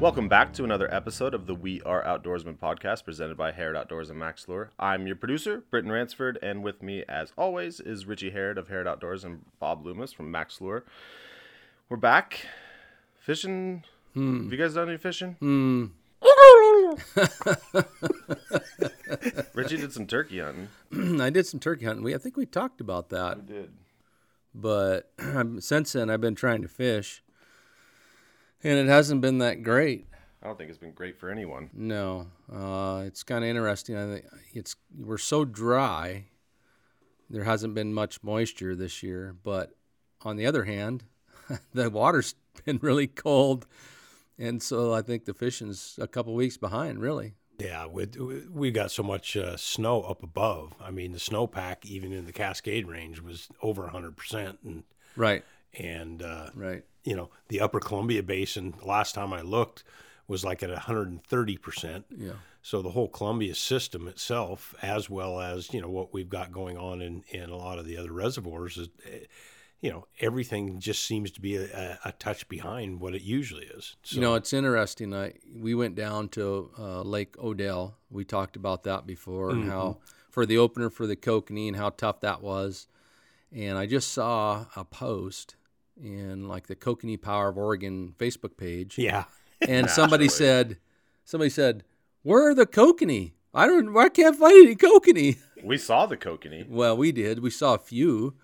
Welcome back to another episode of the We Are Outdoorsmen podcast presented by Harrod Outdoors and Mack's Lure. I'm your producer, Britton Ransford, and with me, as always, is Richie Harrod of Harrod Outdoors and Bob Loomis from Mack's Lure. We're back fishing. Hmm. Have you guys done any fishing? Hmm. Richie did some turkey hunting. I did some turkey hunting. We I think we talked about that, did. but since then I've been trying to fish, and it hasn't been that great. I don't think it's been great for anyone. No, uh, it's kind of interesting. I think it's we're so dry. There hasn't been much moisture this year, but on the other hand, the water's been really cold, and so I think the fishing's a couple weeks behind. Really, Yeah, we we got so much uh, snow up above. I mean, the snowpack even in the Cascade Range was over 100%, and right, and uh, right. You know the Upper Columbia Basin. Last time I looked, was like at 130%. Yeah, So the whole Columbia system itself, as well as you know what we've got going on in in a lot of the other reservoirs, is eh, you know everything just seems to be a, a, touch behind what it usually is. So, you know, it's interesting. I we went down to uh, Lake Odell. We talked about that before, and how for the opener for the kokanee and how tough that was. And I just saw a post in like the Kokanee Power of Oregon Facebook page, yeah, and somebody Naturally. said, somebody said, "Where are the kokanee? I don't. I can't find any kokanee." We saw the kokanee. Well, we did. We saw a few,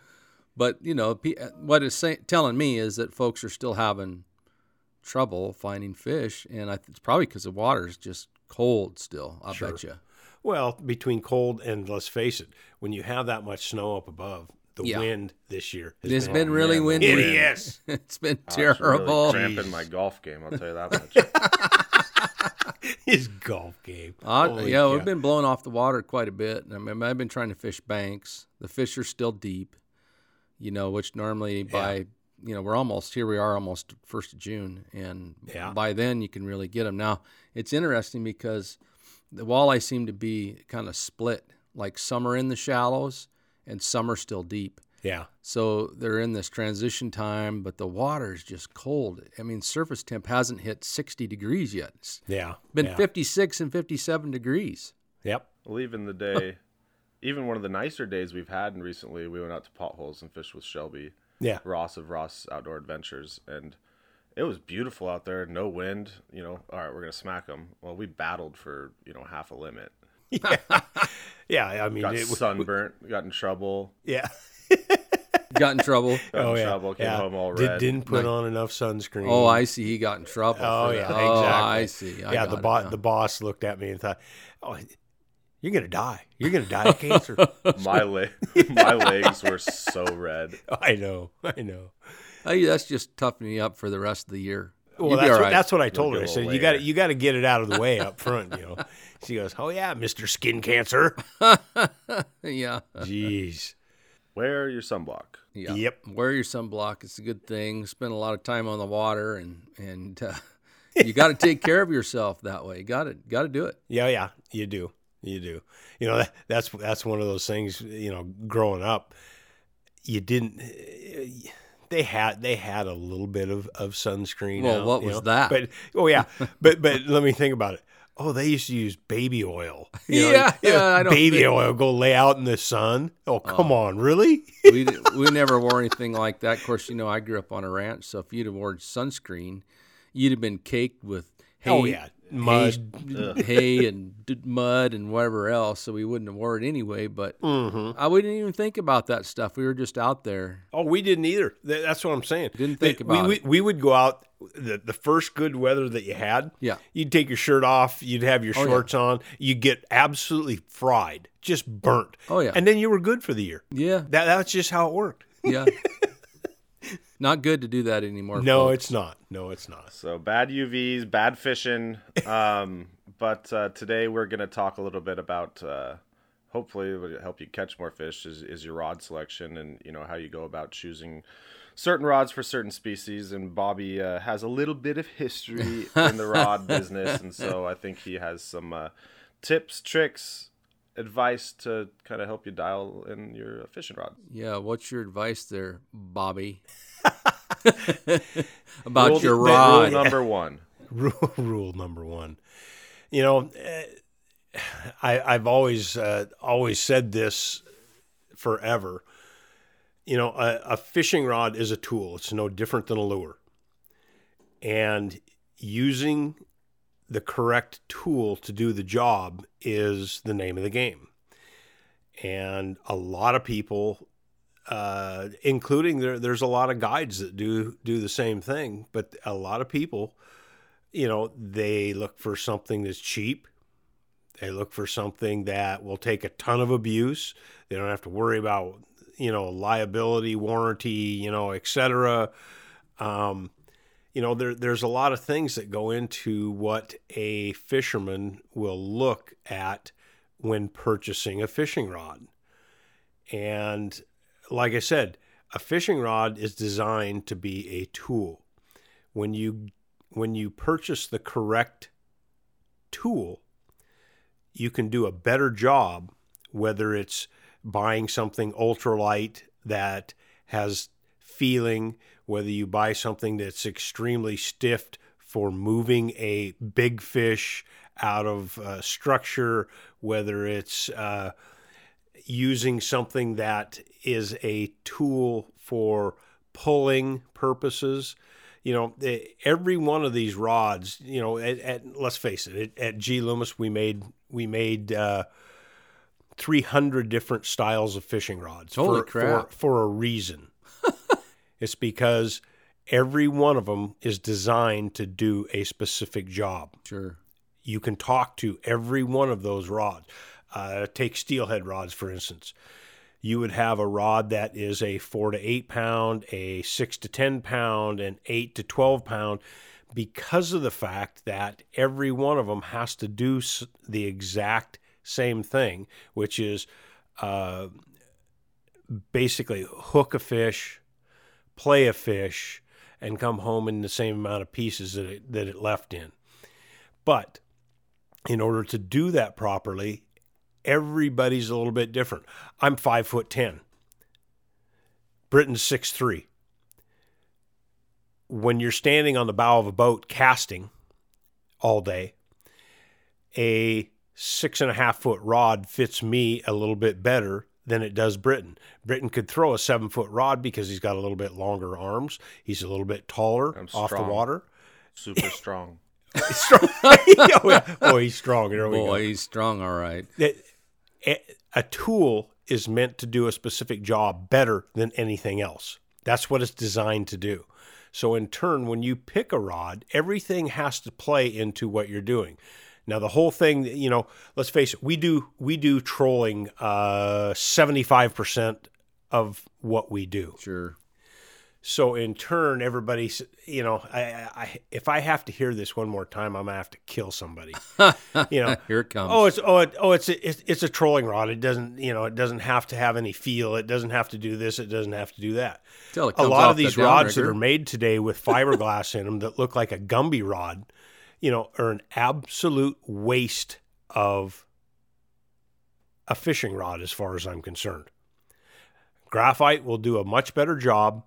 but you know, pe- what it's say, telling me is that folks are still having trouble finding fish, and I, it's probably because the water's just cold still. I Sure. bet you. Well, between cold and let's face it, when you have that much snow up above, the Yeah. wind this year has It's been, been really man, the windy. wind. hideous. it's been Oh, it's really terrible. cramping my golf game, I'll tell you that much. His golf game. Uh, yeah, cow. we've been blowing off the water quite a bit. I mean, I've been trying to fish banks. The fish are still deep, you know, which normally by you know we're almost here. We are almost first of June, and Yeah. by then you can really get them. Now it's interesting because the walleye seem to be kind of split, like some are in the shallows and some are still deep. Yeah. So they're in this transition time, but the water is just cold. I mean, surface temp hasn't hit 60 degrees yet. It's Yeah. been yeah. 56 and 57 degrees. Yep. Well, even the day, even one of the nicer days we've had recently, we went out to potholes and fished with Shelby Yeah. Ross of Ross Outdoor Adventures, and it was beautiful out there. No wind. You know, all right, we're gonna smack them. Well, we battled for you know half a limit. Yeah. I mean, Got it, sunburnt. Got in trouble. yeah. Got in trouble. Got Oh in yeah. trouble. Came yeah. home all Did, red. Didn't put on enough sunscreen. Oh, I see. He got in trouble. Oh yeah. that. Exactly. Oh, I see. I yeah. The it boss. The boss looked at me and thought, "Oh, you're gonna die. You're gonna die of cancer." my leg, my legs were so red. I know. I know. Hey, that's just toughening you up for the rest of the year. Well, You'll that's all what, that's what I told her. I said you got to you got to get it out of the way up front. You know. She goes, "Oh yeah, Mister Skin Cancer." yeah. Jeez. Wear your sunblock. Yeah. Yep. Wear your sunblock. It's a good thing. Spend a lot of time on the water, and and uh, you got to take care of yourself that way. Got to got to do it. Yeah, yeah, you do, you do. You know that, that's that's one of those things. You know, growing up, you didn't. They had they had a little bit of, of sunscreen. Well, out, what was know? that? But oh yeah, but but let me think about it. Oh, they used to use baby oil. You know, Yeah, yeah, I don't baby think- oil. Go lay out in the sun. Oh, come oh. on, really? we we never wore anything like that. Of course, you know I grew up on a ranch, so if you'd have worn sunscreen, you'd have been caked with hay, Oh, yeah. Mud. hay, hay and d- mud and whatever else. So we wouldn't have worn it anyway. But Mm-hmm. I wouldn't even think about that stuff. We were just out there. Oh, we didn't either. That's what I'm saying. Didn't They- think about we, it. We, we would go out the, the first good weather that you had. Yeah. You'd take your shirt off. You'd have your Oh, yeah. shorts on. You'd get absolutely fried, just burnt. Oh, yeah. And then you were good for the year. Yeah, That that's just how it worked. yeah. Not good to do that anymore. No, folks. it's not. No, it's not. So bad UVs, bad fishing. Um, but uh, today we're going to talk a little bit about. Uh, hopefully, it will help you catch more fish. Is, is your rod selection and you know how you go about choosing certain rods for certain species. And Bobby uh, has a little bit of history in the rod business, and so I think he has some uh, tips, tricks, advice to kind of help you dial in your fishing rod. Yeah, what's your advice there, Bobby? About Rule- your rod. rule number one. Rule, rule number one. You know, eh, I, I've always uh, always said this forever. You know, a, a fishing rod is a tool. It's no different than a lure, and using the correct tool to do the job is the name of the game. And a lot of people uh, including there, there's a lot of guides that do do the same thing, but a lot of people, you know, they look for something that's cheap. They look for something that will take a ton of abuse. They don't have to worry about, you know, liability, warranty, you know, etc. Um, you know, there, there's a lot of things that go into what a fisherman will look at when purchasing a fishing rod. And like I said, a fishing rod is designed to be a tool. When you when you purchase the correct tool, you can do a better job whether it's buying something ultralight that has feeling, whether you buy something that's extremely stiff for moving a big fish out of uh, structure, whether it's uh, using something that is a tool for pulling purposes. You know, eh, every one of these rods. You know, at, at let's face it, at, at G Loomis we made we made uh, 300 different styles of fishing rods Holy for, crap. for for a reason. it's because every one of them is designed to do a specific job Sure. you can talk to every one of those rods. Uh, take steelhead rods, for instance. You would have a rod that is a four to eight pound, a six to 10 pound, an eight to 12 pound, because of the fact that every one of them has to do the exact same thing, which is uh, basically hook a fish, play a fish, and come home in the same amount of pieces that it, that it left in. But in order to do that properly, everybody's a little bit different. I'm five foot ten. Britton's six three. When you're standing on the bow of a boat casting all day, a six and a half foot rod fits me a little bit better than it does Britton. Britton could throw a seven foot rod because he's got a little bit longer arms. He's a little bit taller I'm off the water. Super strong. Strong. oh, yeah. oh, he's strong. There we go. Boy, he's strong, all right. that a, tool is meant to do a specific job better than anything else. That's what it's designed to do. So in turn, when you pick a rod, everything has to play into what you're doing. Now the whole thing, you know, let's face it, we do we do trolling uh 75% of what we do. Sure. So in turn, everybody's, you know, I, I, if I have to hear this one more time, I'm gonna have to kill somebody. you know, Here it comes. Oh, it's oh, it, oh, it's a, it's it's a trolling rod. It doesn't, you know, it doesn't have to have any feel. It doesn't have to do this. It doesn't have to do that. A lot of the these rods that are made today with fiberglass in them that look like a Gumby rod, you know, are an absolute waste of a fishing rod, as far as I'm concerned. Graphite will do a much better job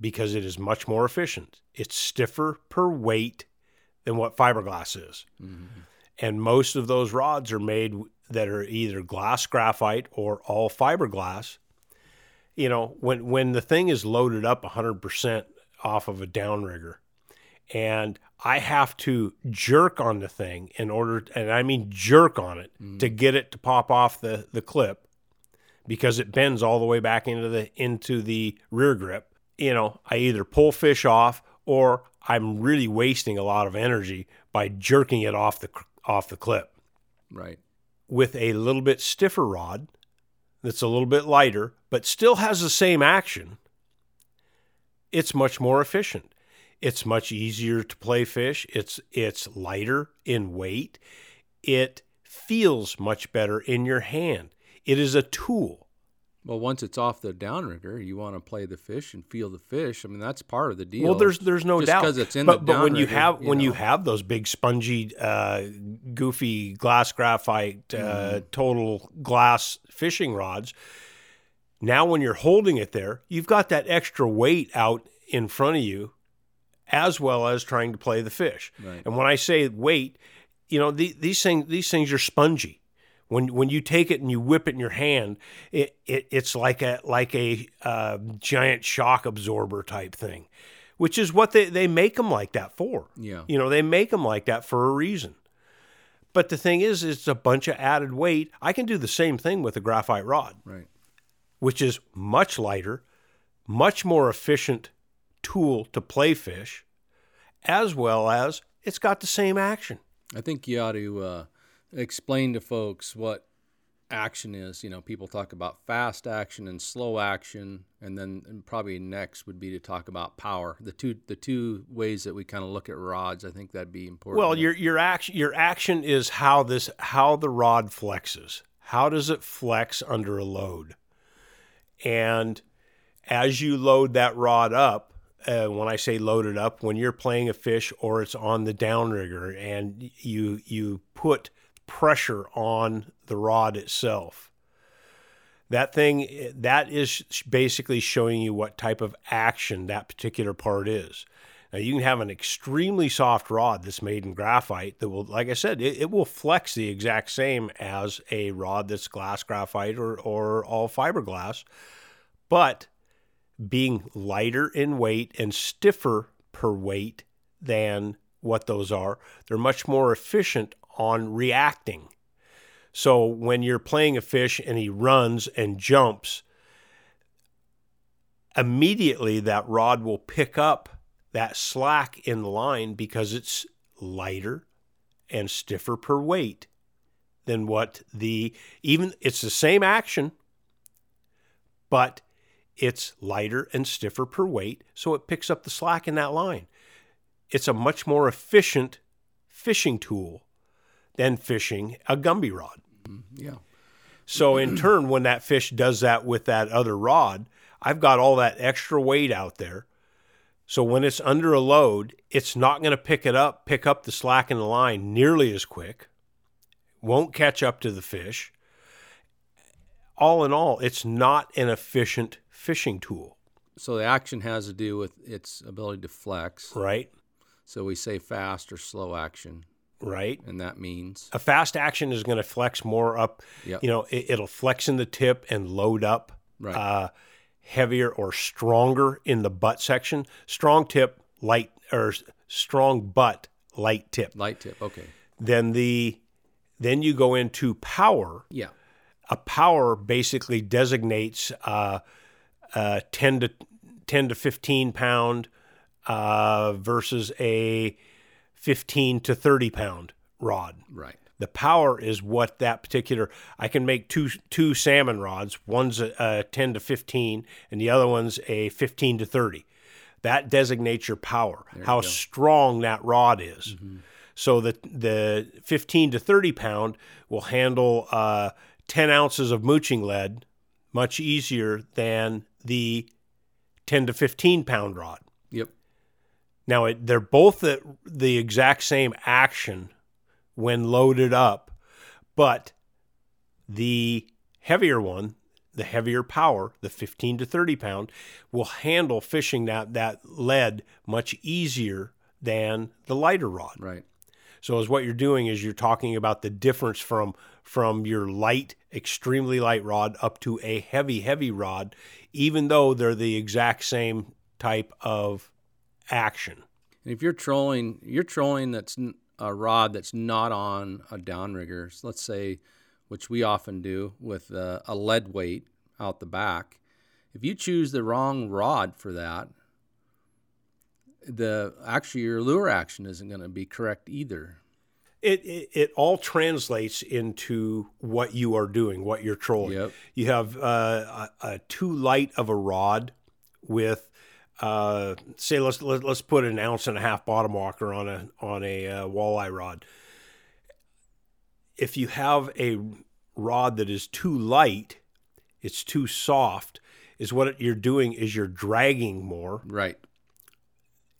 because it is much more efficient. It's stiffer per weight than what fiberglass is. And most of those rods are made that are either glass graphite or all fiberglass. You know, when when the thing is loaded up 100% off of a downrigger and I have to jerk on the thing in order and I mean jerk on it mm-hmm. to get it to pop off the the clip because it bends all the way back into the into the rear grip. You know, I either pull fish off or I'm really wasting a lot of energy by jerking it off the off the clip. Right. With a little bit stiffer rod that's a little bit lighter but still has the same action. it's much more efficient. It's much easier to play fish. It's it's lighter in weight. It feels much better in your hand. It is a tool. Well, once it's off the downrigger, you want to play the fish and feel the fish. I mean, that's part of the deal. Well, there's there's no Just doubt. 'cause it's in but, the but when you have you when you have those big spongy, uh, goofy glass graphite, uh, Mm-hmm. total glass fishing rods, now when you're holding it there, you've got that extra weight out in front of you, as well as trying to play the fish. Right. And when I say weight, you know the, these things these things are spongy. When when you take it and you whip it in your hand, it, it it's like a like a uh, giant shock absorber type thing, which is what they, they make them like that for. Yeah. You know, they make them like that for a reason. But the thing is, it's a bunch of added weight. I can do the same thing with a graphite rod, Right. which is much lighter, much more efficient tool to play fish, as well as it's got the same action. I think you ought to uh, explain to folks what action is. You know, people talk about fast action and slow action, and then and probably next would be to talk about power. The two the two ways that we kind of look at rods. I think that'd be important. Well, your your action your action is how this how the rod flexes. How does it flex under a load? And as you load that rod up, uh, when I say load it up, when you're playing a fish or it's on the downrigger and you you put pressure on the rod itself, that thing that is basically showing you what type of action that particular part is. Now you can have an extremely soft rod that's made in graphite that will, like I said, it, it will flex the exact same as a rod that's glass graphite or, or all fiberglass, but being lighter in weight and stiffer per weight than what those are, they're much more efficient on reacting. So when you're playing a fish and he runs and jumps, immediately that rod will pick up that slack in the line because it's lighter and stiffer per weight than what the even it's the same action but it's lighter and stiffer per weight so it picks up the slack in that line it's a much more efficient fishing tool than fishing a gumby rod mm-hmm. yeah. so in turn, when that fish does that with that other rod, I've got all that extra weight out there. So when it's under a load, it's not going to pick it up, pick up the slack in the line nearly as quick. Won't catch up to the fish. All in all, it's not an efficient fishing tool, So the action has to do with its ability to flex. right? So we say fast or slow action, Right. and that means A fast action is going to flex more up. Yep. You know, it, it'll flex in the tip and load up. Right. Uh, heavier or stronger in the butt section. Strong tip, light or strong butt, light tip. light tip. Okay. Then the then you go into power. Yeah. A power basically designates uh, uh, ten to ten to fifteen pound uh, versus a fifteen to thirty pound rod. Right. The power is what that particular. I can make two two salmon rods. One's a, a ten to fifteen, and the other one's a fifteen to thirty. That designates your power, how strong that rod is. So the the fifteen to thirty pound will handle uh, ten ounces of mooching lead much easier than the ten to fifteen pound rod. Yep. Now, it, they're both the, the exact same action when loaded up, but the heavier one, the heavier power, the 15 to 30 pound, will handle fishing that, that lead much easier than the lighter rod. Right. So, as what you're doing is you're talking about the difference from from your light, extremely light rod up to a heavy, heavy rod, even though they're the exact same type of action. And if you're trolling, you're trolling that's a rod that's not on a downrigger. So let's say, which we often do with a, a lead weight out the back. If you choose the wrong rod for that, the actually your lure action isn't going to be correct either. It, it it all translates into what you are doing, what you're trolling. Yep. You have uh, a, a too light of a rod with uh, say let's let, let's put an ounce and a half bottom walker on a on a uh, walleye rod. If you have a rod that is too light, it's too soft. Is what you're doing is you're dragging more, Right.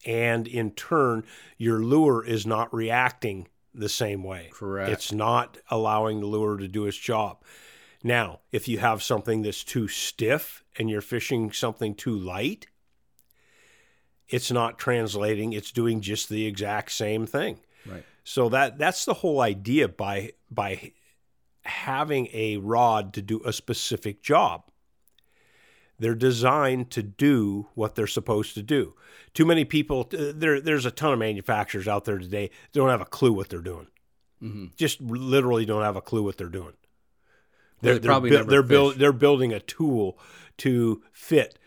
and in turn, your lure is not reacting the same way. Correct. It's not allowing the lure to do its job. Now, if you have something that's too stiff and you're fishing something too light, it's not translating, it's doing just the exact same thing. Right. So that that's the whole idea by by having a rod to do a specific job. They're designed to do what they're supposed to do. Too many people uh, there there's a ton of manufacturers out there today don't have a clue what they're doing. Mm-hmm. Just literally don't have a clue what they're doing. They're, They're, they're, never they're, build, fished. they're building a tool to fit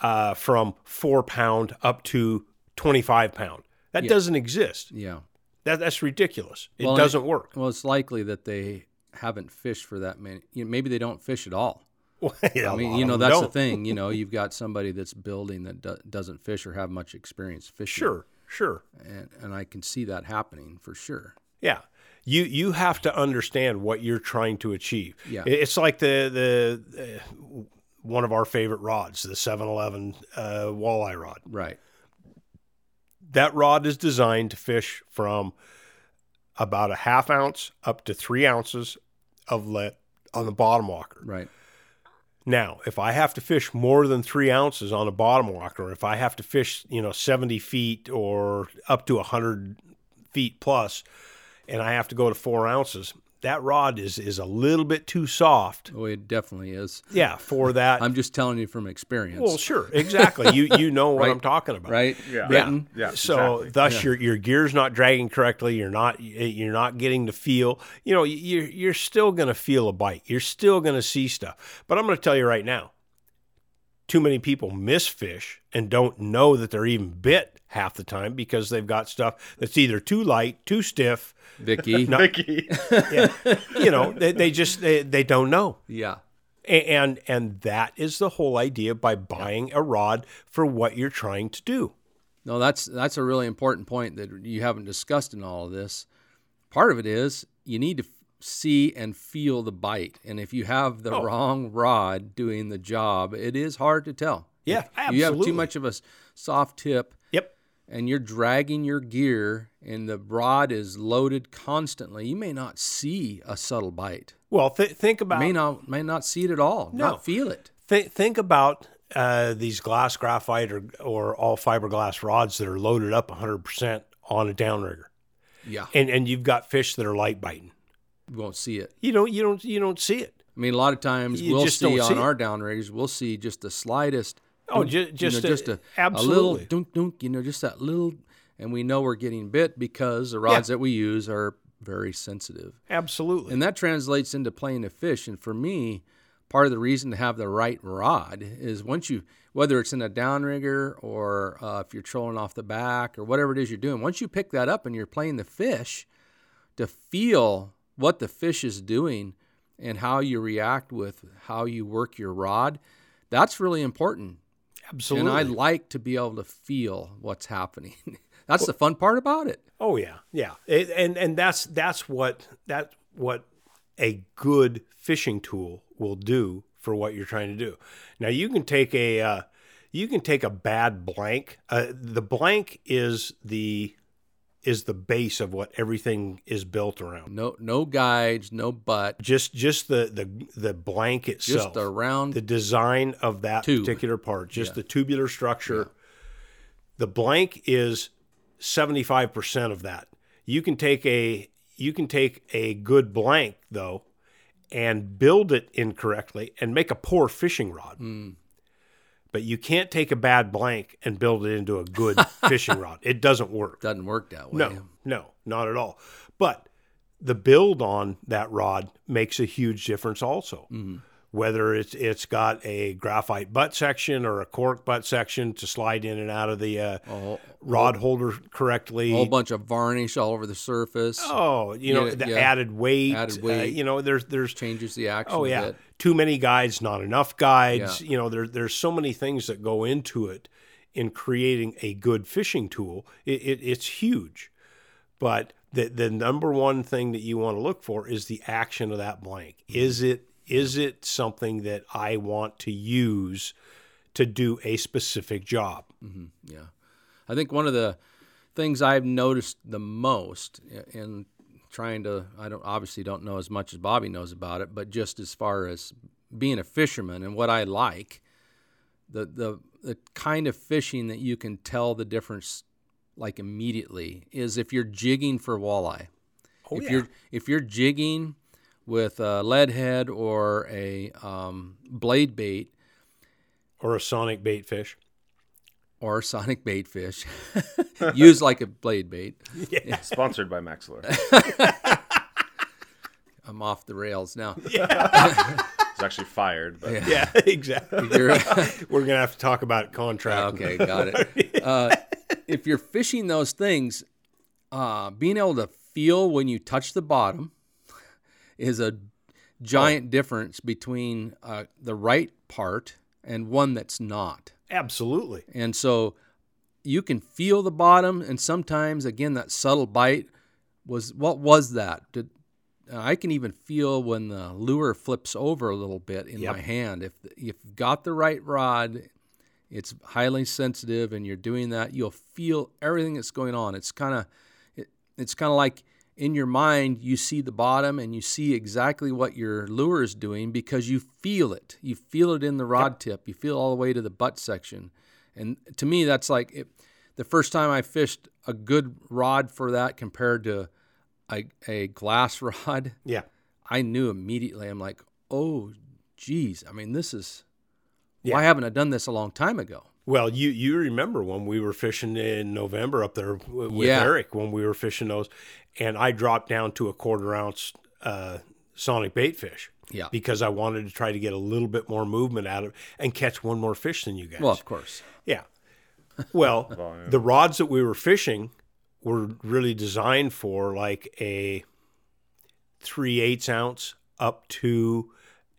uh, from four pound up to 25 pound. That Yeah. doesn't exist. Yeah. That, that's ridiculous. It Well, doesn't work. Well, it's likely that they haven't fished for that many. You know, maybe they don't fish at all. Yeah, I mean, you know, that's the don't. thing. You know, you've got somebody that's building that do- doesn't fish or have much experience fishing. Sure, sure. And, and I can see that happening for sure. Yeah. You you have to understand what you're trying to achieve. Yeah. It's like the the uh, one of our favorite rods, the 711 uh, walleye rod. Right. That rod is designed to fish from about a half ounce up to three ounces of lead on the bottom walker. Right. Now, if I have to fish more than three ounces on a bottom walker, if I have to fish, you know, 70 feet or up to 100 feet plus, and I have to go to four ounces, that rod is is a little bit too soft. Oh, it definitely is. Yeah, for that. I'm just telling you from experience. well, sure, exactly. You you know what Right. I'm talking about. right. Yeah. Britton? Yeah. So exactly. thus your your gear's not dragging correctly. You're not you're not getting the feel. You know you're you're still gonna feel a bite. You're still gonna see stuff. But I'm gonna tell you right now. Too many people miss fish and don't know that they're even bit half the time because they've got stuff that's either too light, too stiff. Vicky. Vicky. Yeah, you know they, they just they, they don't know. Yeah. And and that is the whole idea by buying a rod for what you're trying to do. No, that's that's a really important point that you haven't discussed in all of this. Part of it is you need to f- see and feel the bite, and if you have the Oh. wrong rod doing the job, it is hard to tell. Yeah, If You have too much of a soft tip, Yep. and you're dragging your gear, and the rod is loaded constantly. You may not see a subtle bite. Well, th- think about May not may not see it at all. No. Not feel it. Th- think about uh, these glass graphite or, or all fiberglass rods that are loaded up 100% on a downrigger. Yeah, And and you've got fish that are light biting. You won't see it. You don't you don't you don't see it. I mean, a lot of times You we'll just see on see our downriggers, we'll see just the slightest. Oh, dunk, ju- you know, just a- just a, a little absolutely. dunk dunk, you know, just that little, and we know we're getting bit because the rods that we use are very sensitive, Absolutely. and that translates into playing a fish. And for me, part of the reason to have the right rod is once you, whether it's in a downrigger or uh, if you're trolling off the back or whatever it is you're doing, once you pick that up and you're playing the fish, to feel what the fish is doing and how you react with how you work your rod, that's really important. Absolutely. And I like to be able to feel what's happening. that's the fun part about it. Oh yeah, yeah, It- and and that's that's what that what a good fishing tool will do for what you're trying to do. Now you can take a uh, you can take a bad blank. Uh, the blank is the is the base of what everything is built around. No no guides, no butt, Just just the the the blank itself. just a round the design of that Tube. particular part, just Yeah. the tubular structure. The blank is 75% of that. You can take a you can take a good blank though and build it incorrectly and make a poor fishing rod. Hmm. But you can't take a bad blank and build it into a good fishing rod. It doesn't work. doesn't work that way. No, no, not at all. But the build on that rod makes a huge difference also. Mm-hmm. Whether it's it's got a graphite butt section or a cork butt section to slide in and out of the uh, whole, rod holder correctly. a whole bunch of varnish all over the surface oh, you know Yeah, the yeah. added weight. Added uh, weight. you know, there's there's changes the action oh a yeah, bit. Too many guides, not enough guides. Yeah. You know, there there's so many things that go into it in creating a good fishing tool, it, it, it's huge. But the the number one thing that you want to look for is the action of that blank. Mm-hmm. Is it is it something that I want to use to do a specific job? Mm-hmm. Yeah. I think one of the things I've noticed the most in trying to I don't obviously don't know as much as Bobby knows about it, but just as far as being a fisherman and what I like, the the the kind of fishing that you can tell the difference like immediately is if you're jigging for walleye. Oh, if yeah. you're if you're jigging with a lead head or a um, blade bait Or a sonic bait fish. Or sonic bait fish, used like a blade bait. Yeah. Sponsored by Mack's Lure. I'm off the rails now. It's actually fired, but Yeah, exactly. You're- We're gonna have to talk about contract. okay, got it. Uh, if you're fishing those things, uh, being able to feel when you touch the bottom is a giant difference between uh, the right part and one that's not. Absolutely. And so you can feel the bottom, and sometimes, again, that subtle bite was what was that? Did, uh, I can even feel when the lure flips over a little bit in Yep. my hand. If if you've got the right rod, it's highly sensitive, and you're doing that, you'll feel everything that's going on. It's kind of it, it's kind of like in your mind you see the bottom and you see exactly what your lure is doing because you feel it. You feel it in the rod tip. You feel all the way to the butt section. And to me, that's like it, the first time I fished a good rod for that compared to a, a glass rod. Yeah. I knew immediately. I'm like, oh, geez. I mean, this is. Yeah. Why haven't I done this a long time ago? Well, you you remember when we were fishing in November up there with Yeah. Eric when we were fishing those, and I dropped down to a quarter ounce uh, sonic bait fish. Yeah. Because I wanted to try to get a little bit more movement out of and catch one more fish than you guys. Well, of course. Yeah. Well, Volume. the rods that we were fishing were really designed for like a three eighths ounce up to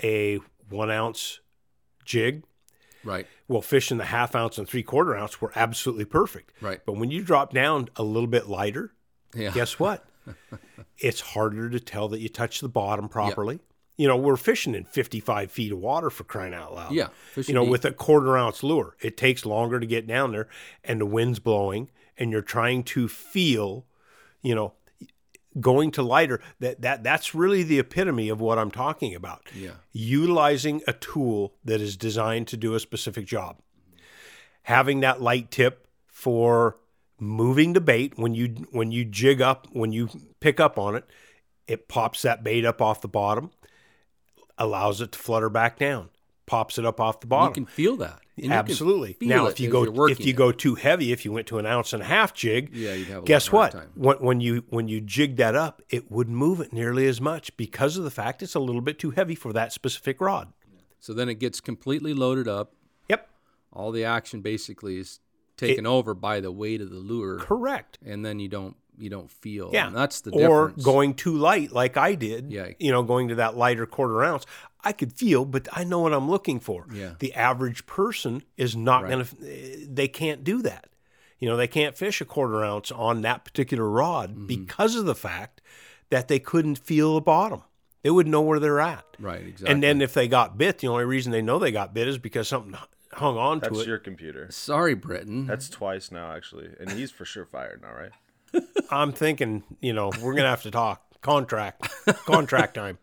a one ounce jig. Right. Well, fishing the half ounce and three quarter ounce were absolutely perfect. Right. But when you drop down a little bit lighter, Yeah. guess what? it's harder to tell that you touch the bottom properly. You know, we're fishing in 55 feet of water for crying out loud. Yeah. You know, deep. with a quarter ounce lure, it takes longer to get down there and the wind's blowing and you're trying to feel, you know, going to lighter that that that's really the epitome of what I'm talking about. Yeah. Utilizing a tool that is designed to do a specific job. Having that light tip for moving the bait when you when you jig up, when you pick up on it, it pops that bait up off the bottom, allows it to flutter back down, pops it up off the bottom. You can feel that. And Absolutely. Now, if you go if you it. go too heavy, if you went to an ounce and a half jig, Yeah, you'd have guess what? When, when you when you jig that up, it wouldn't move it nearly as much because of the fact it's a little bit too heavy for that specific rod. So then it gets completely loaded up. Yep, All the action basically is taken over by the weight of the lure, correct. and then you don't you don't feel. Yeah, And that's the or difference. going too light, like I did. Yeah. you know, going to that lighter quarter ounce. I could feel, but I know what I'm looking for. Yeah. The average person is not Right. going to. They can't do that. You know, they can't fish a quarter ounce on that particular rod Mm-hmm. because of the fact that they couldn't feel the bottom. They wouldn't know where they're at. right. Exactly. And then if they got bit, the only reason they know they got bit is because something hung on to That's it. your computer. sorry, Britton. That's twice now, actually, and he's for sure fired now, right? I'm thinking, you know, we're gonna have to talk contract, contract time.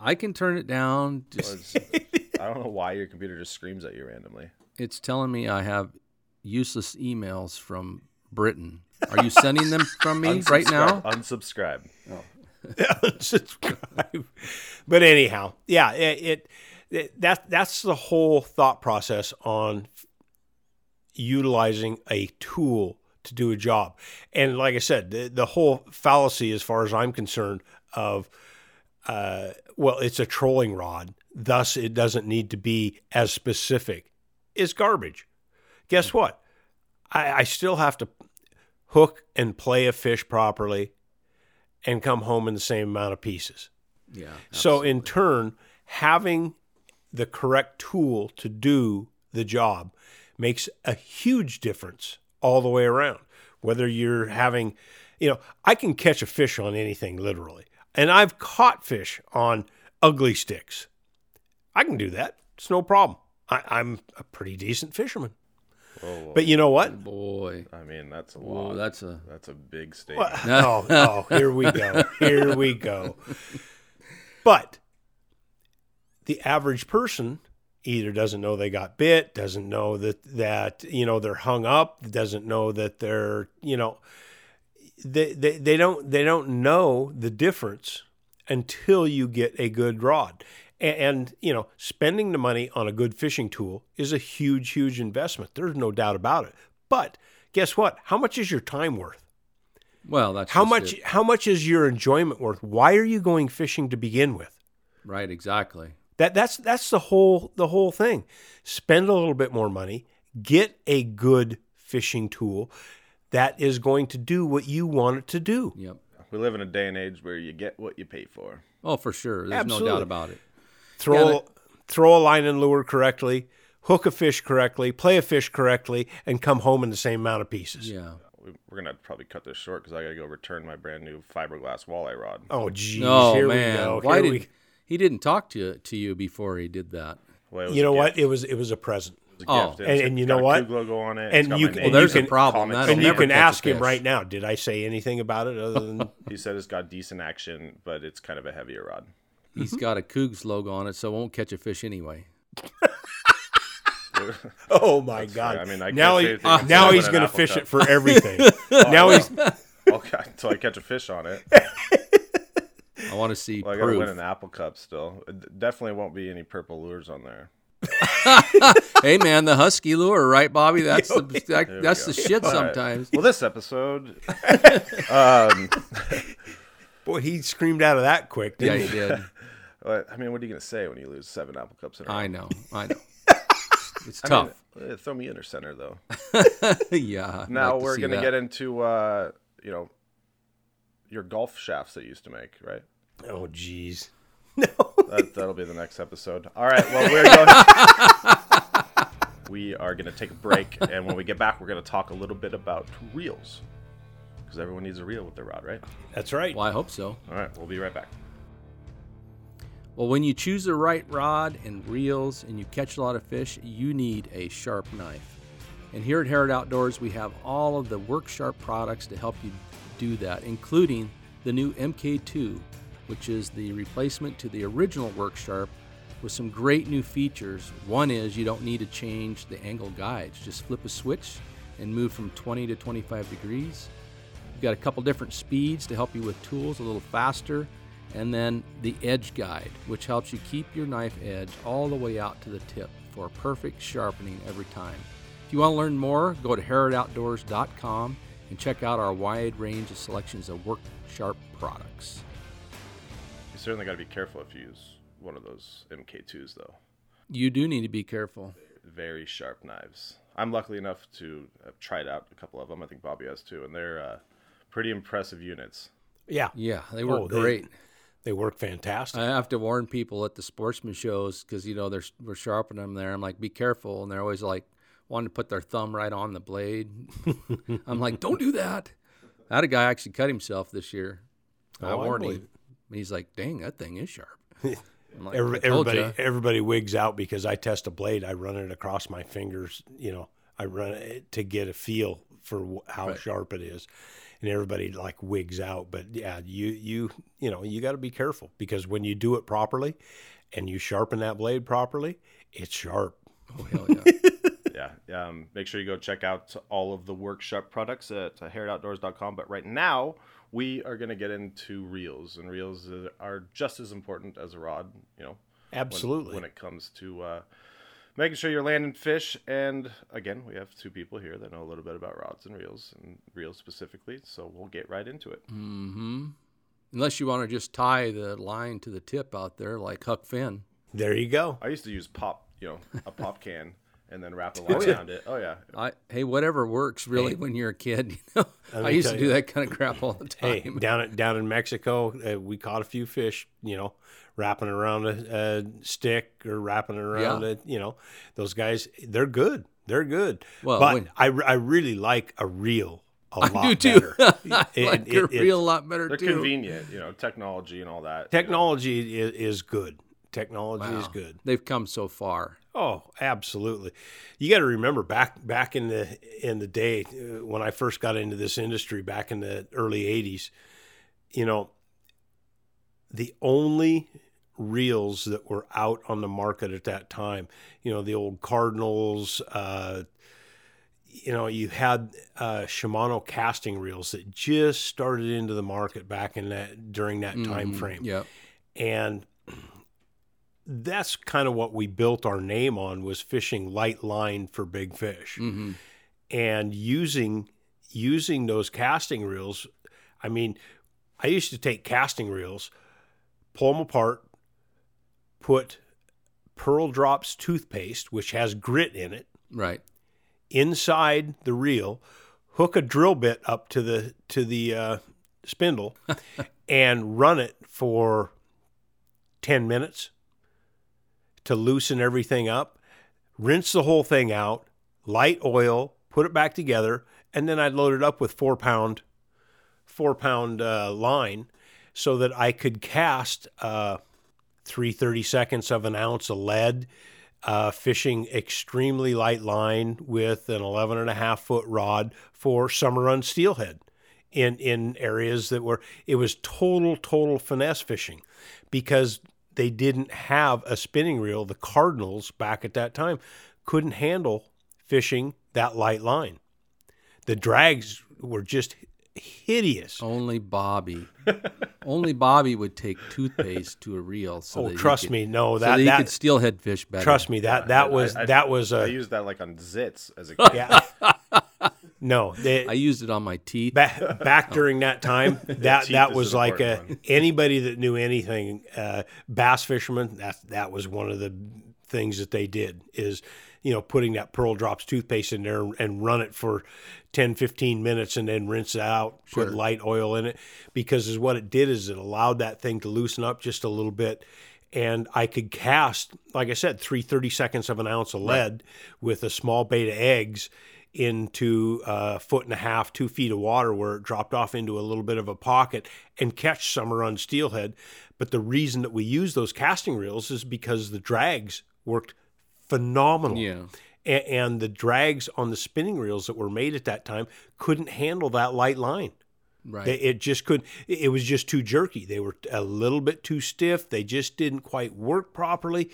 I can turn it down. Just, I don't know why your computer just screams at you randomly. it's telling me I have useless emails from Britton. Are you sending them from me right now? Unsubscribe. Oh. Unsubscribe. but anyhow, yeah, it, it, it that that's the whole thought process on utilizing a tool to do a job. And like I said, the, the whole fallacy, as far as I'm concerned, of uh, well, it's a trolling rod, thus it doesn't need to be as specific, is garbage. Guess what? I, I still have to hook and play a fish properly and come home in the same amount of pieces. Yeah. So, in turn, having the correct tool to do the job makes a huge difference all the way around. Whether you're having, you know, I can catch a fish on anything literally, and I've caught fish on ugly sticks. I can do that. It's no problem. I, I'm a pretty decent fisherman. Oh, But you know what? Oh, boy, I mean, that's a Whoa, lot. that's a That's a big statement. No, no, here we go. Here we go. But the average person either doesn't know they got bit, doesn't know that that you know they're hung up, doesn't know that they're you know they they, they don't they don't know the difference until you get a good rod. And, and you know, spending the money on a good fishing tool is a huge, huge investment. There's no doubt about it. But guess what? How much is your time worth? well. That's How much it. how much is your enjoyment worth? Why are you going fishing to begin with? Right, exactly. That that's that's the whole the whole thing. Spend a little bit more money, get a good fishing tool that is going to do what you want it to do. Yep. we live in a day and age where you get what you pay for. Oh, for sure. There's no doubt about it. Throw Yeah, throw a line and lure correctly, hook a fish correctly, play a fish correctly, and come home in the same amount of pieces. Yeah. We- We're gonna probably cut this short because I gotta go return my brand new fiberglass walleye rod. Oh geez, No here man. we go. Why Here did we- he didn't talk to to you before he did that? Well, you know what? gift. It was it was a present. Was a Oh. gift. And- and you know got what? Logo on it. And It's got you can- name. there's you a problem. and on you can ask him right now. Did I say anything about it other than He said it's got decent action, but it's kind of a heavier rod. He's mm-hmm. got a Cougs logo on it, so it won't catch a fish anyway. Oh my fair. God! I mean, I now can't he, say anything except now he's going to fish cup. it for everything. now he's Okay, until I catch a fish on it. I want to see Well, I gotta win an apple cup still. It definitely won't be any purple lures on there. hey man, the husky lure, right, Bobby? That's the that, that's the shit All right. sometimes. Well, this episode, um, boy, he screamed out of that quick. Yeah, Didn't he he? did. what- I mean, what are you gonna say when you lose seven apple cups in a row? I know. I know. It's I mean, tough. eh, throw me under center though. yeah. Now like we're see gonna that. get into uh, you know your golf shafts that you used to make, right? Oh jeez. No. that, that'll be the next episode. All right. Well, we're going. we are going to take a break, and when we get back, we're going to talk a little bit about reels, because everyone needs a reel with their rod, right? That's right. Well, I hope so. All right. We'll be right back. Well, when you choose the right rod and reels and you catch a lot of fish, you need a sharp knife. And here at Harrod Outdoors, we have all of the Work Sharp products to help you do that, including the new MK2, which is the replacement to the original Work Sharp with some great new features. One is you don't need to change the angle guides, just flip a switch and move from 20 to 25 degrees. You've got a couple different speeds to help you with tools a little faster. And then the edge guide, which helps you keep your knife edge all the way out to the tip for perfect sharpening every time. If you want to learn more, go to harrodoutdoors.com and check out our wide range of selections of work sharp products. You certainly got to be careful if you use one of those MK2s, though. You do need to be careful. Very sharp knives. I'm lucky enough to have tried out a couple of them. I think Bobby has too, and they're uh, pretty impressive units. Yeah, Yeah, they work Oh, great. they work fantastic. I have to warn people at the sportsman shows because you know they're we're sharpening them there. I'm like, be careful, and they're always like wanting to put their thumb right on the blade. I'm like, don't do that. I had a guy actually cut himself this year. I Oh, I warned believe him. And he's like, dang, that thing is sharp. I'm like, Every, everybody, ya." everybody wigs out because I test a blade. I run it across my fingers. You know, I run it to get a feel for wh- how Right. sharp it is, and everybody like wigs out. But yeah, you you you know you got to be careful because when you do it properly, and you sharpen that blade properly, it's sharp. Oh, hell yeah. yeah. Um, make sure you go check out all of the Work Sharp products at uh, harrodoutdoors.com. But right now, we are going to get into reels, and reels are just as important as a rod. You know, when- Absolutely. when, it comes to uh, making sure you're landing fish. And again, we have two people here that know a little bit about rods and reels, and reels specifically. So we'll get right into it. mm-hmm. Unless you want to just tie the line to the tip out there like Huck Finn. there you go. I used to use pop, you know, a pop can, and then wrap a line around it. Oh yeah, I, hey, whatever works really when you're a kid. You know, I me used to tell do you. that kind of crap all the time. Hey, down at, down in Mexico, uh, we caught a few fish. You know, wrapping around a, a stick or wrapping around Yeah. it. You know, those guys, they're good. They're good. Well, but when- I, I really like a reel a I lot do too. better. I It- like it- your it- reel a lot better They're too. convenient, you know, technology and all that. you know. Technology is, is good. Technology is good. They've come so far. Oh, absolutely. You got to remember back back in the in the day uh, when I first got into this industry back in the early 80s, you know, the only reels that were out on the market at that time, you know, the old Cardinals, uh, you know, you had uh, Shimano casting reels that just started into the market back in that during that time Mhm. frame Yep. and that's kind of what we built our name on was fishing light line for big fish. Hmm and using using those casting reels i mean i used to take casting reels pull them apart put pearl drops toothpaste which has grit in it Right. inside the reel, hook a drill bit up to the to the uh, spindle, and run it for ten minutes to loosen everything up. Rinse the whole thing out, light oil, put it back together, and then I'd load it up with four pound four pound uh, line so that I could cast uh, three thirty seconds of an ounce of lead uh, fishing extremely light line with an 11 and a half foot rod for summer run steelhead in, in areas that were, it was total, total finesse fishing because they didn't have a spinning reel. The Cardinals back at that time couldn't handle fishing that light line. The drags were just hideous. Only Bobby. Only Bobby would take toothpaste to a reel. So Oh, that he trust could- me, no, so that, that, that he could steelhead fish better. trust me, that that I- was I- that was I a used that like on zits as a kid. yeah. No, they, I used it on my teeth. back back during that time that that was like a one. anybody that knew anything uh, bass fishermen that that was one of the things that they did is you know putting that pearl drops toothpaste in there and run it for 10 15 minutes and then rinse it out put light oil in it. Because is what it did is it allowed that thing to loosen up just a little bit. And I could cast, like I said, three thirty seconds of an ounce of lead with a small bait of eggs into a foot and a half, two feet of water where it dropped off into a little bit of a pocket and catch summer run steelhead. But the reason that we use those casting reels is because the drags worked phenomenal. Yeah. A- and the drags on the spinning reels that were made at that time couldn't handle that light line. Right. They, it just could. It was just too jerky. They were a little bit too stiff. They just didn't quite work properly.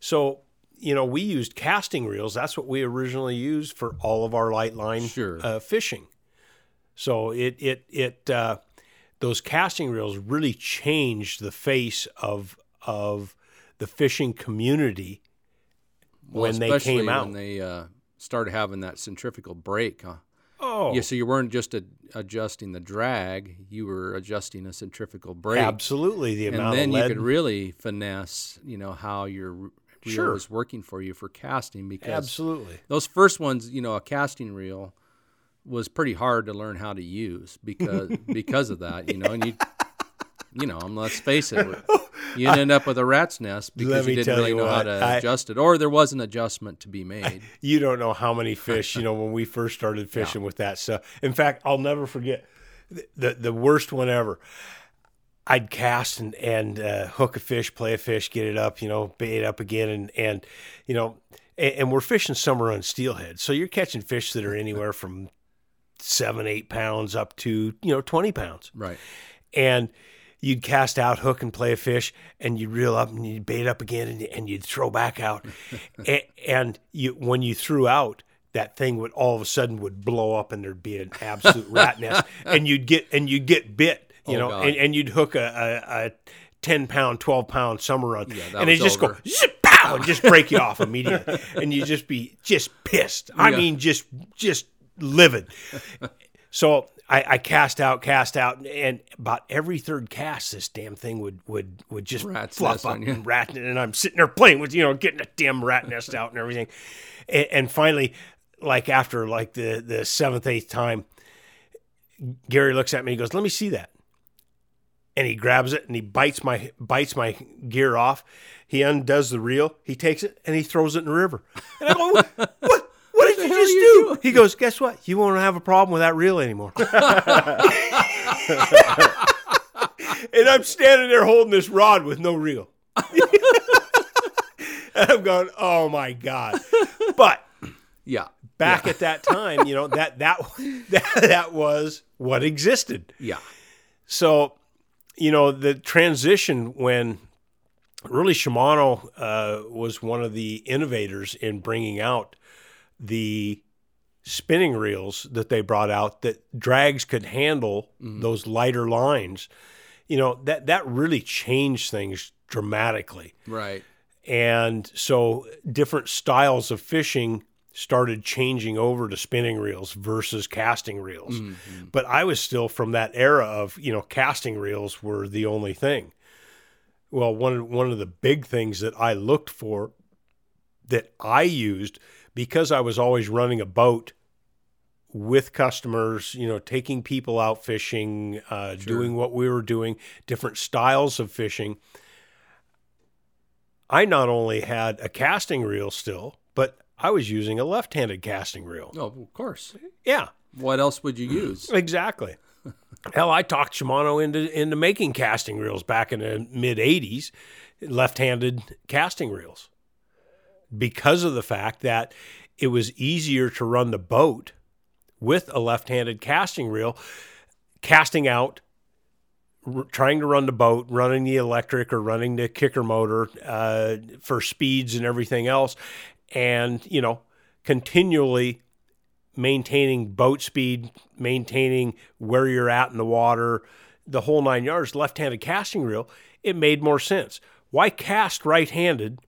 So you know, we used casting reels. That's what we originally used for all of our light line Sure. uh, fishing. So it it it uh, those casting reels really changed the face of of the fishing community Well, when they came out. When they uh, started having that centrifugal brake. huh? oh, Yeah, so you weren't just a, adjusting the drag; you were adjusting a centrifugal brake. absolutely the amount and then you could really finesse, you know, how your reel Sure. was working for you for casting. Because absolutely. those first ones, you know, a casting reel was pretty hard to learn how to use because because of that, you know, and you you know, um, let's face it, you end up with a rat's nest because you didn't really you know how to I- adjust it, or there was an adjustment to be made. you don't know how many fish you know when we first started fishing with that stuff in fact i'll never forget the the, the worst one ever i'd cast and, and uh, hook a fish play a fish get it up you know bait it up again and and you know and, and we're fishing summer on steelhead so you're catching fish that are anywhere from seven eight pounds up to you know 20 pounds right. and you'd cast out, hook, and play a fish, and you'd reel up and you'd bait up again, and, and you'd throw back out, and, and you when you threw out. That thing would all of a sudden would blow up and there'd be an absolute rat nest, and you'd get and you'd get bit, you Oh, know, God. and, and you'd hook a, a, a ten pound, twelve pound summer run, Yeah, and they just over. go zip pow and just break you off immediately, and you just be just pissed. I Yeah. mean, just just livid. So I, I cast out, cast out, and about every third cast, this damn thing would would would just Rat's fluff up on you. and rat, and I'm sitting there playing with you know getting a damn rat nest out and everything, and, and finally, like after like the the seventh eighth time, Gary looks at me, he goes, "Let me see that," and he grabs it and he bites my bites my gear off. He undoes the reel, he takes it and he throws it in the river, and I go, "What? What, what did you just you do. doing? He goes, guess what? You won't have a problem with that reel anymore. and I'm standing there holding this rod with no reel. and I'm going, oh my God. But Yeah. back at that time, you know, that that that, that was what existed. Yeah. So, you know, the transition when really Shimano uh, was one of the innovators in bringing out the spinning reels that they brought out that drags could handle those lighter lines. You know, that that really changed things dramatically. Right. And so different styles of fishing started changing over to spinning reels versus casting reels. But I was still from that era of, you know, casting reels were the only thing. Well, one of, one of the big things that I looked for that I used because I was always running a boat with customers, you know, taking people out fishing, uh, doing what we were doing, different styles of fishing. I not only had a casting reel still, but I was using a left handed casting reel. Oh, of course. Yeah, What else would you use? exactly. Hell, I talked Shimano into into making casting reels back in the mid '80s, left-handed casting reels, because of the fact that it was easier to run the boat with a left-handed casting reel, casting out, r- trying to run the boat, running the electric or running the kicker motor uh, for speeds and everything else, and you know continually maintaining boat speed, maintaining where you're at in the water, the whole nine yards, left handed casting reel, it made more sense. Why cast right handed?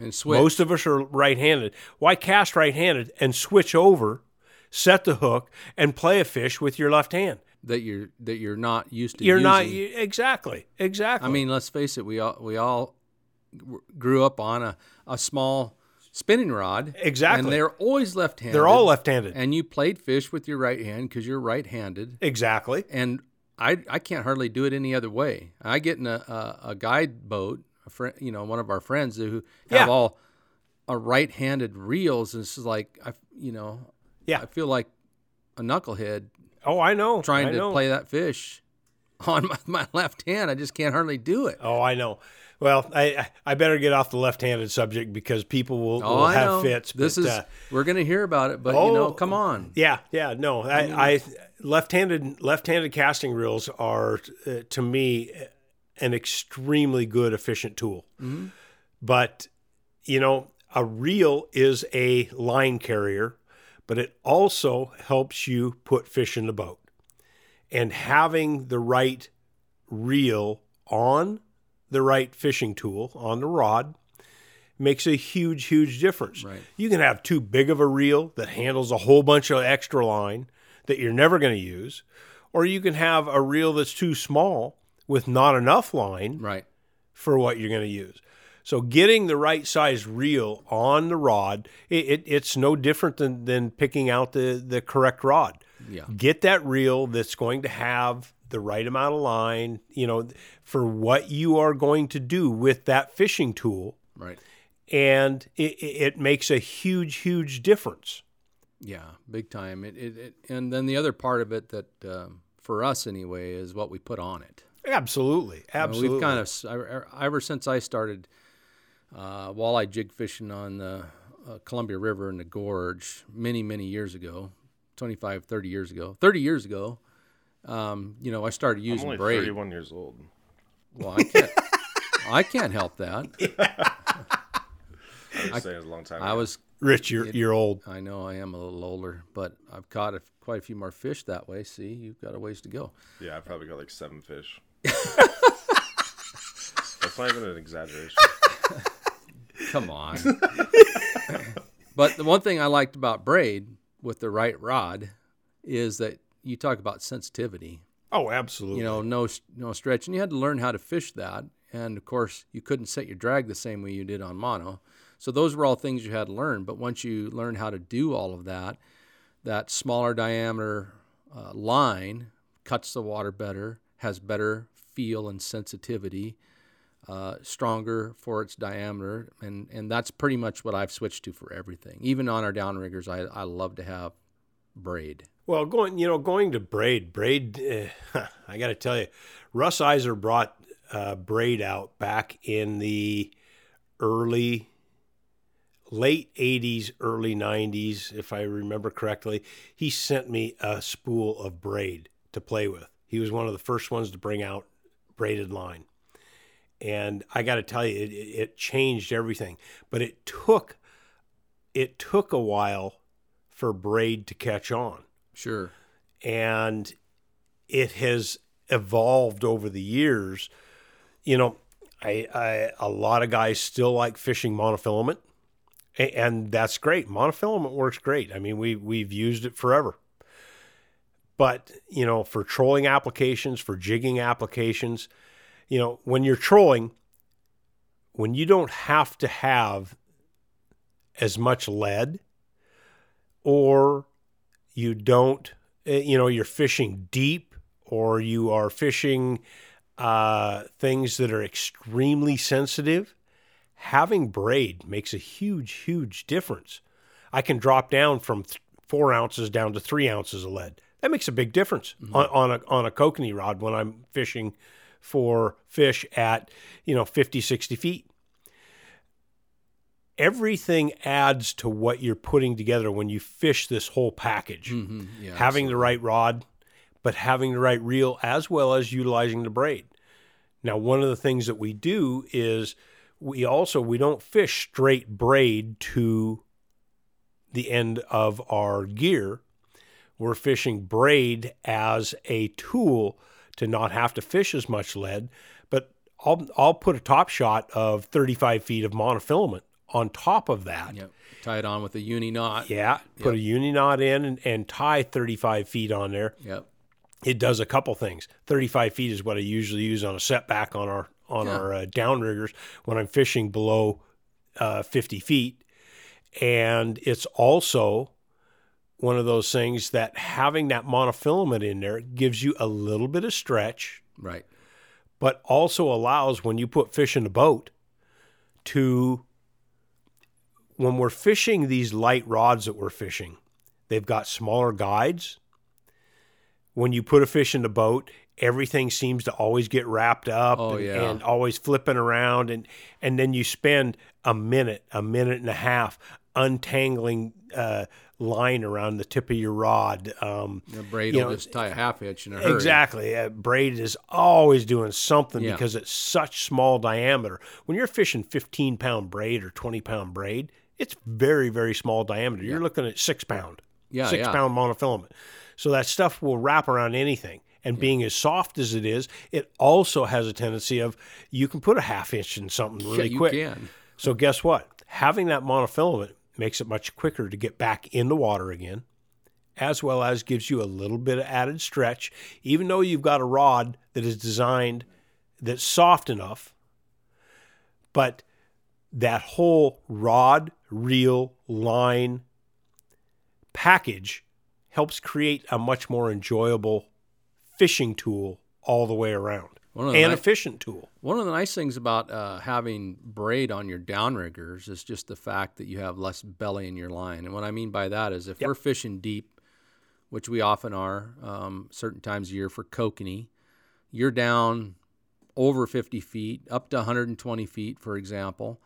And switch. Most of us are right handed. Why cast right handed and switch over, set the hook, and play a fish with your left hand? that you're that you're not used to You're not using. you- exactly, exactly. I mean, let's face it. We all we all grew up on a, a small spinning rod. Exactly. And they're always left-handed. they're all left handed. And you played fish with your right hand because you're right-handed. Exactly. And I I can't hardly do it any other way. I get in a a, a guide boat, a friend, you know, one of our friends who have Yeah. all a right-handed reels, and it's just like I, you know, Yeah. I feel like a knucklehead Oh, I know. trying I to know. play that fish on my, my left hand. I just can't hardly do it. Oh, I know. Well, I I- I better get off the left-handed subject because people will, Oh, will have know. fits. This but, is uh, we're gonna hear about it, but you know, Oh. come on. Yeah, yeah, no. I, I left-handed left-handed casting reels are uh, to me an extremely good efficient tool. But you know, a reel is a line carrier, but it also helps you put fish in the boat. And having the right reel on the right fishing tool on the rod makes a huge, huge difference. Right. You can have too big of a reel that handles a whole bunch of extra line that you're never going to use, or you can have a reel that's too small with not enough line Right. for what you're going to use. So getting the right size reel on the rod, it, it, it's no different than, than picking out the, the correct rod. Yeah. Get that reel that's going to have the right amount of line, you know, for what you are going to do with that fishing tool. Right. And it, it makes a huge, huge difference. Yeah. Big time. It, it, it and then the other part of it that um, for us anyway is what we put on it. Absolutely. You know, Absolutely. We've kind of ever ever since I started uh, walleye jig fishing on the uh, Columbia River in the gorge many many years ago, 25, 30 years ago, 30 years ago. Um, you know, I started I'm using only braid. 31 years old. Well, I can't. I can't help that. I'm just saying it's a long time. I ago. was Rich, you're, you're old. I know I am a little older, but I've caught a, quite a few more fish that way. See, you've got a ways to go. Yeah, I probably got like seven fish. That's not even an exaggeration. Come on. but the one thing I liked about braid with the right rod is that you talk about sensitivity. Oh, absolutely. You know, no no stretch, and you had to learn how to fish that. And of course, you couldn't set your drag the same way you did on mono. So those were all things you had to learn. But once you learn how to do all of that, that smaller diameter uh, line cuts the water better, has better feel and sensitivity. Uh, stronger for its diameter, and and that's pretty much what I've switched to for everything. Even on our downriggers, I I love to have braid. Well, going you know going to braid, braid. Uh, I got to tell you, Russ Iser brought uh, braid out back in the early, late '80s, early '90s, if I remember correctly. He sent me a spool of braid to play with. He was one of the first ones to bring out braided line, and I got to tell you, it, it changed everything. But it took it took a while for braid to catch on Sure. and it has evolved over the years. You know, I, I a lot of guys still like fishing monofilament, and that's great. Monofilament works great. I mean, we we've used it forever. But you know, for trolling applications, for jigging applications, you know, when you're trolling, when you don't have to have as much lead, or you don't eh, you know you're fishing deep or you are fishing uh, things that are extremely sensitive having braid makes a huge huge difference. I can drop down from th- four ounces down to three ounces of lead. That makes a big difference on, on a on a kokanee rod when i'm fishing for fish at you know 50 60 feet everything adds to what you're putting together when you fish this whole package. hmm Yeah. having the right rod, but having the right reel as well as utilizing the braid. Now, one of the things that we do is we also we don't fish straight braid to the end of our gear. We're fishing braid as a tool to not have to fish as much lead, but I'll I'll put a top shot of 35 feet of monofilament on top of that. Yep. Tie it on with a uni knot. Yeah, put a uni knot in and, and tie 35 feet on there. Yep. It does a couple things. 35 feet is what I usually use on a setback on our on Yeah. our uh, downriggers when I'm fishing below uh, 50 feet, and it's also one of those things that having that monofilament in there gives you a little bit of stretch, Right. but also allows when you put fish in the boat to when we're fishing these light rods that we're fishing, they've got smaller guides. When you put a fish in the boat, everything seems to always get wrapped up Oh, and, yeah. and always flipping around and and then you spend a minute, a minute and a half untangling uh, line around the tip of your rod. Um, The braid You will know, just tie a half inch in a hurry. Exactly. Uh, braid is always doing something Yeah. because it's such small diameter. When you're fishing 15 pound braid or 20 pound braid, it's very, very small diameter. You're looking at six pound, Yeah, six yeah. pound monofilament. So that stuff will wrap around anything. And being as soft as it is, it also has a tendency of you can put a half inch in something really quick. can. So guess what? Having that monofilament makes it much quicker to get back in the water again, as well as gives you a little bit of added stretch, even though you've got a rod that is designed that's soft enough. But that whole rod, reel, line package helps create a much more enjoyable fishing tool all the way around One of the and ni- efficient tool. One of the nice things about uh, having braid on your downriggers is just the fact that you have less belly in your line. And what I mean by that is if Yep. we're fishing deep, which we often are, um, certain times a year for kokanee, you're down over 50 feet, up to 120 feet, for example,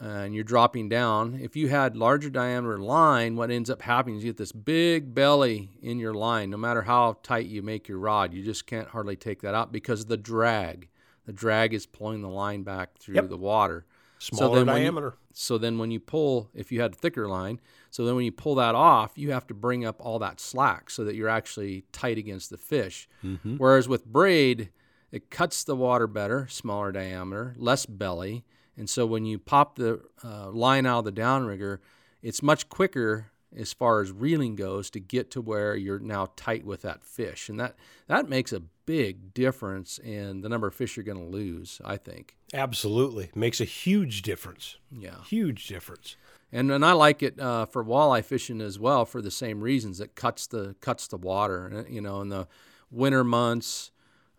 and you're dropping down. If you had larger diameter line, what ends up happening is you get this big belly in your line. No matter how tight you make your rod, you just can't hardly take that out because of the drag. The drag is pulling the line back through Yep. the water. Smaller then when you- diameter. So then when you pull, if you had a thicker line, so then when you pull that off, you have to bring up all that slack so that you're actually tight against the fish. Mm-hmm. Whereas with braid, it cuts the water better, smaller diameter, less belly. And so when you pop the uh, line out of the downrigger, it's much quicker as far as reeling goes to get to where you're now tight with that fish. And that, that makes a big difference in the number of fish you're going to lose, I think. Absolutely. Makes a huge difference. Yeah. Huge difference. And and I like it uh, for walleye fishing as well for the same reasons. It cuts the cuts the water. And, You know, in the winter months,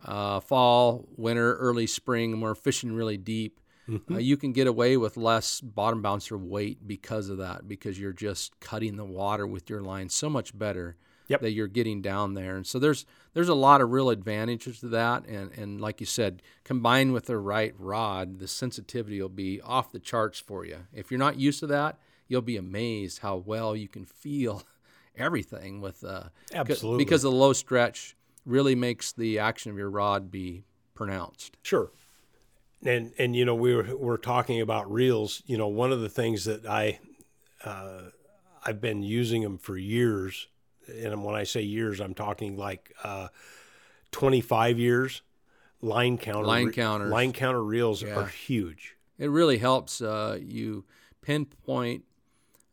uh, fall, winter, early spring, and we're fishing really deep, uh, you can get away with less bottom bouncer weight because of that, because you're just cutting the water with your line so much better Yep. that you're getting down there. And so there's there's a lot of real advantages to that. And and like you said, combined with the right rod, the sensitivity will be off the charts for you. If you're not used to that, you'll be amazed how well you can feel everything with uh, Absolutely. because the low stretch really makes the action of your rod be pronounced. Sure. And and you know we were we're talking about reels. You know one of the things that I uh, I've been using them for years, and when I say years, I'm talking like uh, 25 years. Line counter Line counters. line counter reels Yeah. are huge. It really helps uh, you pinpoint,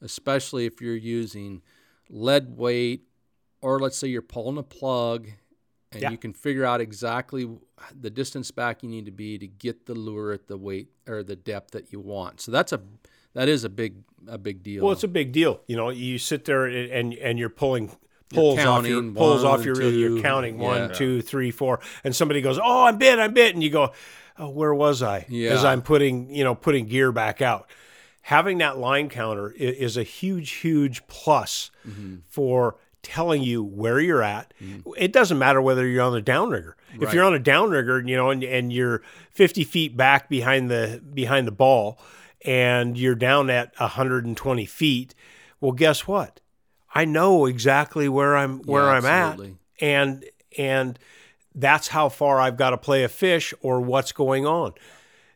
especially if you're using lead weight, or let's say you're pulling a plug, and Yeah. you can figure out exactly the distance back you need to be to get the lure at the weight or the depth that you want. So that's a that is a big a big deal. Well, it's a big deal. You know, you sit there and and, you're pulling pulls off your pulls off your reel. You're counting yeah. one, two, three, four, and somebody goes, "Oh, I'm bit, I'm bit," and you go, "Oh, where was I?" As I'm putting you know putting gear back out. Having that line counter is a huge, huge plus Mm-hmm. for telling you where you're at. Mm. It doesn't matter whether you're on the downrigger. If you're on a downrigger, you know, and, and you're 50 feet back behind the behind the ball, and you're down at 120 feet, well, guess what? I know exactly where I'm where Yeah, I'm absolutely. at, and and that's how far I've got to play a fish or what's going on.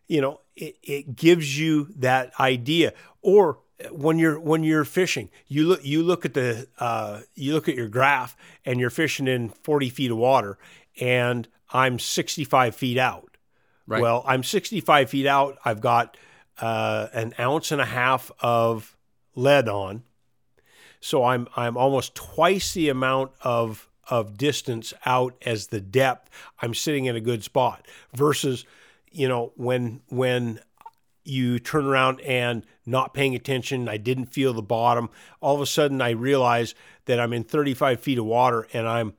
You know, it, it gives you that idea. Or when you're when you're fishing, you look you look at the uh, you look at your graph and you're fishing in 40 feet of water, and I'm 65 feet out. Right. Well, I'm 65 feet out. I've got uh, an ounce and a half of lead on, so I'm I'm almost twice the amount of of distance out as the depth. I'm sitting in a good spot versus, you know, when when you turn around and not paying attention, I didn't feel the bottom. All of a sudden, I realize that I'm in 35 feet of water and I'm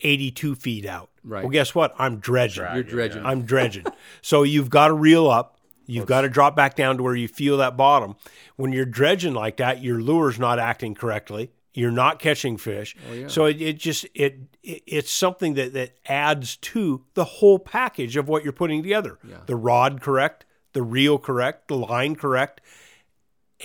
82 feet out. Right. Well, guess what? I'm dredging. you're dredging. I'm dredging. so you've got to reel up. You've got to drop back down to where you feel that bottom. When you're dredging like that, your lure's not acting correctly. You're not catching fish. Oh, yeah. So it, it just it, it it's something that that adds to the whole package of what you're putting together. Yeah. The rod correct, the reel correct, the line correct,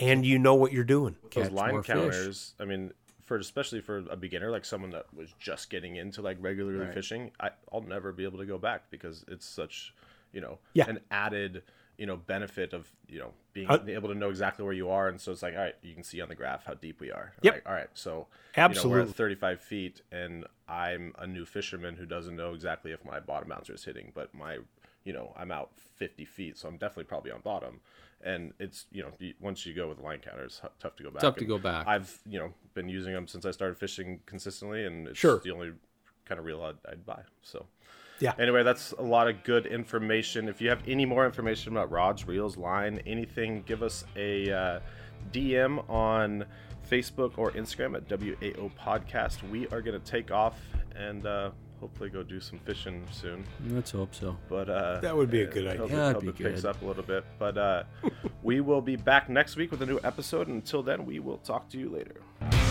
and you know what you're doing. those Catch line more fish. counters i mean for especially for a beginner like someone that was just getting into like regularly fishing I, i'll never be able to go back because it's such you know Yeah. an added you know benefit of you know being Uh, able to know exactly where you are and so it's like all right you can see on the graph how deep we are Yep. Like, all right so you know, Absolutely. we're at 35 feet and i'm a new fisherman who doesn't know exactly if my bottom bouncer is hitting but my you know i'm out 50 feet so i'm definitely probably on bottom and it's you know once you go with a line counter it's tough to go back Tough to And go back. i've you know been using them since i started fishing consistently and it's Sure. the only kind of reel I'd, I'd buy so Yeah. anyway that's a lot of good information if you have any more information about rods reels line anything give us a uh, dm on facebook or instagram at wao podcast we are going to take off and uh, hopefully go do some fishing soon Let's hope so. but uh, That would be a good idea. Hope, Yeah, it, that'd hope be it picks up a little bit. But uh, we will be back next week with a new episode. And until then, we will talk to you later.